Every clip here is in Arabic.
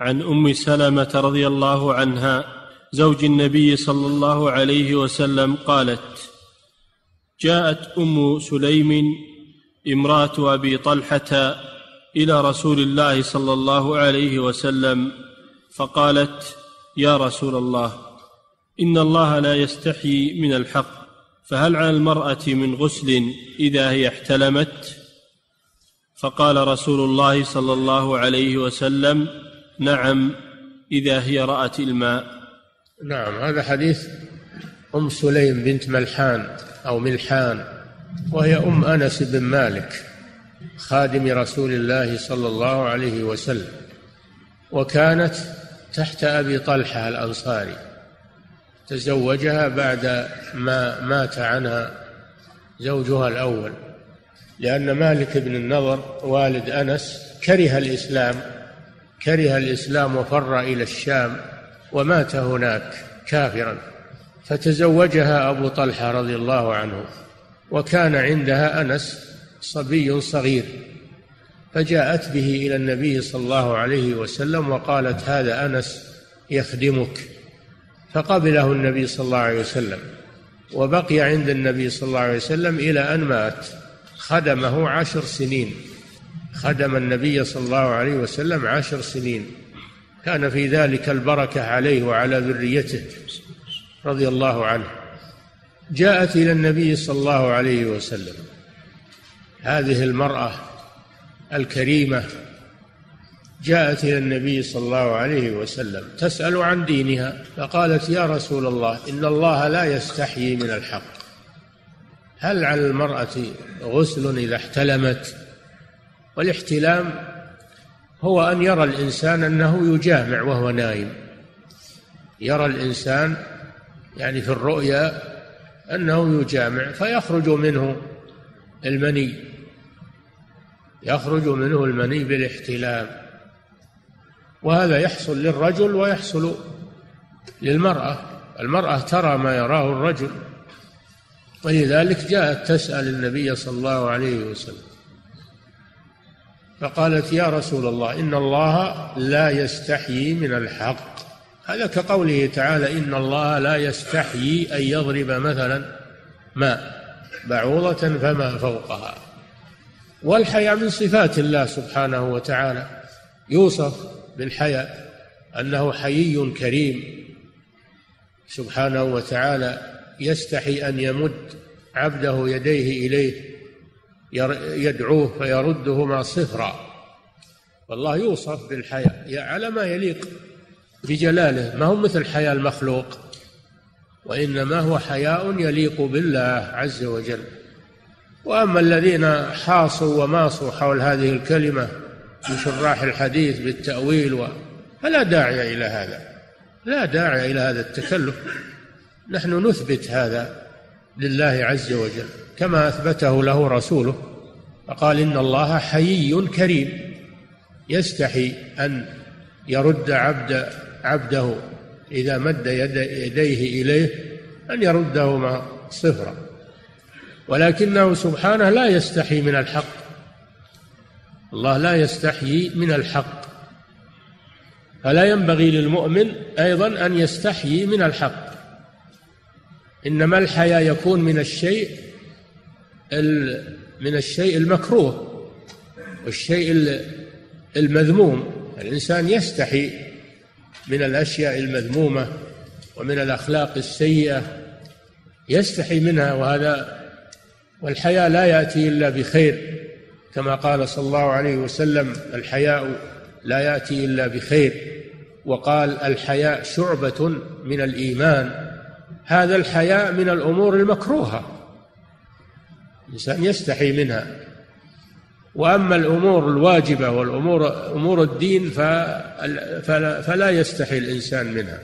عن أم سلمة رضي الله عنها زوج النبي صلى الله عليه وسلم قالت جاءت أم سليم امرأة أبي طلحة إلى رسول الله صلى الله عليه وسلم فقالت يا رسول الله إن الله لا يستحيي من الحق فهل على المرأة من غسل إذا هي احتلمت؟ فقال رسول الله صلى الله عليه وسلم نعم إذا هي رأت الماء. نعم هذا حديث أم سليم بنت ملحان أو ملحان وهي أم أنس بن مالك خادم رسول الله صلى الله عليه وسلم وكانت تحت أبي طلحة الأنصاري تزوجها بعد ما مات عنها زوجها الأول لأن مالك بن النضر والد أنس كره الإسلام كره الإسلام وفر إلى الشام ومات هناك كافرا. فتزوجها أبو طلحة رضي الله عنه وكان عندها أنس صبي صغير فجاءت به إلى النبي صلى الله عليه وسلم وقالت هذا أنس يخدمك. فقبله النبي صلى الله عليه وسلم وبقي عند النبي صلى الله عليه وسلم إلى أن مات خدمه عشر سنين. خدم النبي صلى الله عليه وسلم عشر سنين. كان في ذلك البركة عليه وعلى ذريته رضي الله عنه. جاءت إلى النبي صلى الله عليه وسلم. هذه المرأة الكريمة جاءت إلى النبي صلى الله عليه وسلم تسأل عن دينها. فقالت يا رسول الله إن الله لا يستحيي من الحق. هل على المرأة غسل إذا احتلمت؟ والاحتلام هو أن يرى الإنسان أنه يجامع وهو نايم يرى الإنسان يعني في الرؤيا أنه يجامع فيخرج منه المني. يخرج منه المني بالاحتلام. وهذا يحصل للرجل ويحصل للمرأة. المرأة ترى ما يراه الرجل. ولذلك جاءت تسأل النبي صلى الله عليه وسلم. فقالت يا رسول الله إن الله لا يستحيي من الحق. هذا كقوله تعالى إن الله لا يستحيي أن يضرب مثلا ماء بعوضة فما فوقها. والحياء من صفات الله سبحانه وتعالى. يوصف بالحياء أنه حيي كريم. سبحانه وتعالى يستحي أن يمد عبده يديه إليه. يدعوه فيردهما صفرا. والله يوصف بالحياء على ما يليق بجلاله. ما هو مثل حياء المخلوق؟ وإنما هو حياء يليق بالله عز وجل. وأما الذين حاصوا وماصوا حول هذه الكلمة من شراح الحديث بالتأويل و... فلا داعي إلى هذا. لا داعي إلى هذا التكلف. نحن نثبت هذا. لله عز وجل كما أثبته له رسوله فقال إن الله حيي كريم يستحي أن يرد عبد عبده إذا مد يد يديه إليه أن يردهما صفرا. ولكنه سبحانه لا يستحي من الحق الله لا يستحيي من الحق. فلا ينبغي للمؤمن أيضا أن يستحيي من الحق. إنما الحياء يكون من الشيء من الشيء المكروه والشيء المذموم. الإنسان يستحي من الأشياء المذمومة ومن الأخلاق السيئة يستحي منها وهذا والحياء لا يأتي إلا بخير. كما قال صلى الله عليه وسلم الحياء لا يأتي إلا بخير. وقال الحياء شعبة من الإيمان. هذا الحياء من الأمور المكروهة. الإنسان يستحي منها. وأما الأمور الواجبة والأمور أمور الدين فلا, فلا يستحي الإنسان منها.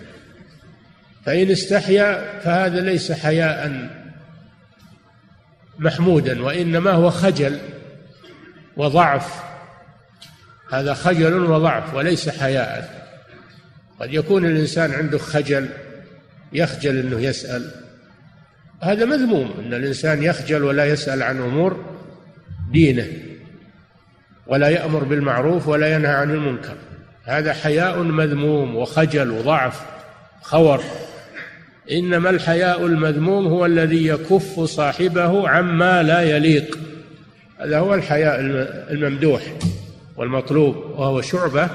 فإن استحيا فهذا ليس حياء محمودا وإنما هو خجل وضعف. هذا خجل وضعف وليس حياء. قد يكون الإنسان عنده خجل يخجل إنه يسأل. هذا مذموم إن الإنسان يخجل ولا يسأل عن أمور دينه ولا يأمر بالمعروف ولا ينهى عن المنكر. هذا حياء مذموم وخجل وضعف خور. إنما الحياء المذموم هو الذي يكف صاحبه عما لا يليق. هذا هو الحياء الممدوح والمطلوب وهو شعبة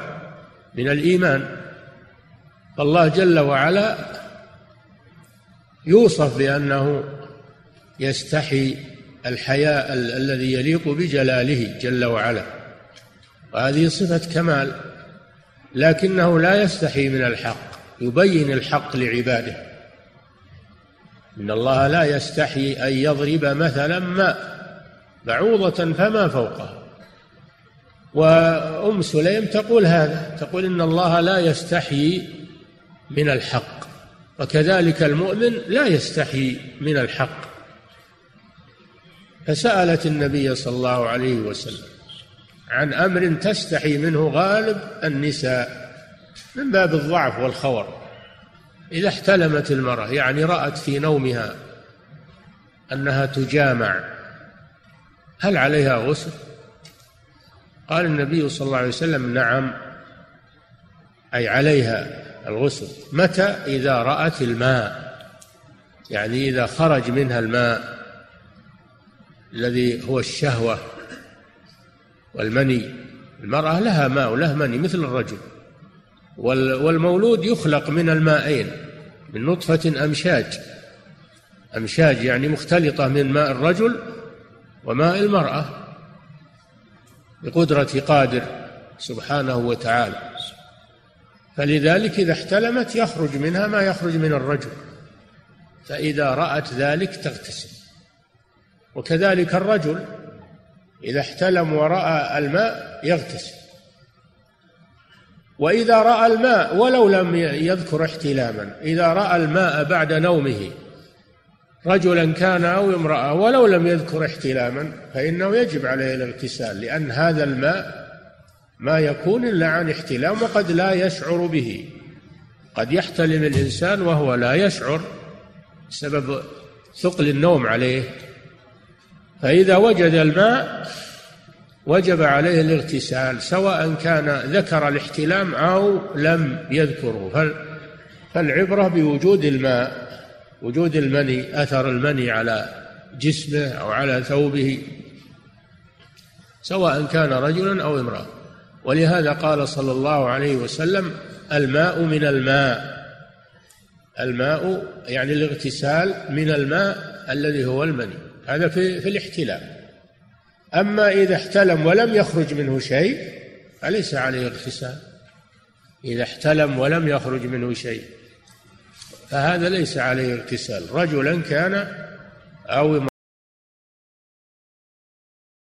من الإيمان. فالله جل وعلا يوصف بأنه يستحي الحياء الذي يليق بجلاله جل وعلا. وهذه صفة كمال لكنه لا يستحي من الحق يبين الحق لعباده. إن الله لا يستحي أن يضرب مثلا ما بعوضة فما فوقها. وأم سليم تقول هذا تقول إن الله لا يستحيي من الحق. وكذلك المؤمن لا يستحي من الحق. فسألت النبي صلى الله عليه وسلم عن أمر تستحي منه غالب النساء من باب الضعف والخور. إذا احتلمت المرأة يعني رأت في نومها أنها تجامع هل عليها غسل؟ قال النبي صلى الله عليه وسلم نعم أي عليها. الغسل. متى؟ إذا رأت الماء. يعني إذا خرج منها الماء الذي هو الشهوة والمني. المرأة لها ماء ولها مني مثل الرجل. والمولود يخلق من المائين من نطفة أمشاج. أمشاج يعني مختلطة من ماء الرجل وماء المرأة بقدرة قادر سبحانه وتعالى. فلذلك إذا احتلمت يخرج منها ما يخرج من الرجل فإذا رأت ذلك تغتسل. وكذلك الرجل إذا احتلم ورأى الماء يغتسل. وإذا رأى الماء ولو لم يذكر احتلاما إذا رأى الماء بعد نومه رجلا كان أو امرأة ولو لم يذكر احتلاما فإنه يجب عليه الاغتسال لأن هذا الماء ما يكون إلا عن احتلام وقد لا يشعر به. قد يحتلم الإنسان وهو لا يشعر بسبب ثقل النوم عليه. فإذا وجد الماء وجب عليه الاغتسال سواء كان ذكر الاحتلام أو لم يذكره. فالعبرة بوجود الماء وجود المني أثر المني على جسمه أو على ثوبه سواء كان رجلا أو امرأة. ولهذا قال صلى الله عليه وسلم الماء من الماء. الماء يعني الاغتسال من الماء الذي هو المني. هذا في, في الاحتلام أما إذا احتلم ولم يخرج منه شيء فليس عليه اغتسال. إذا احتلم ولم يخرج منه شيء فهذا ليس عليه اغتسال. رجلا كان أو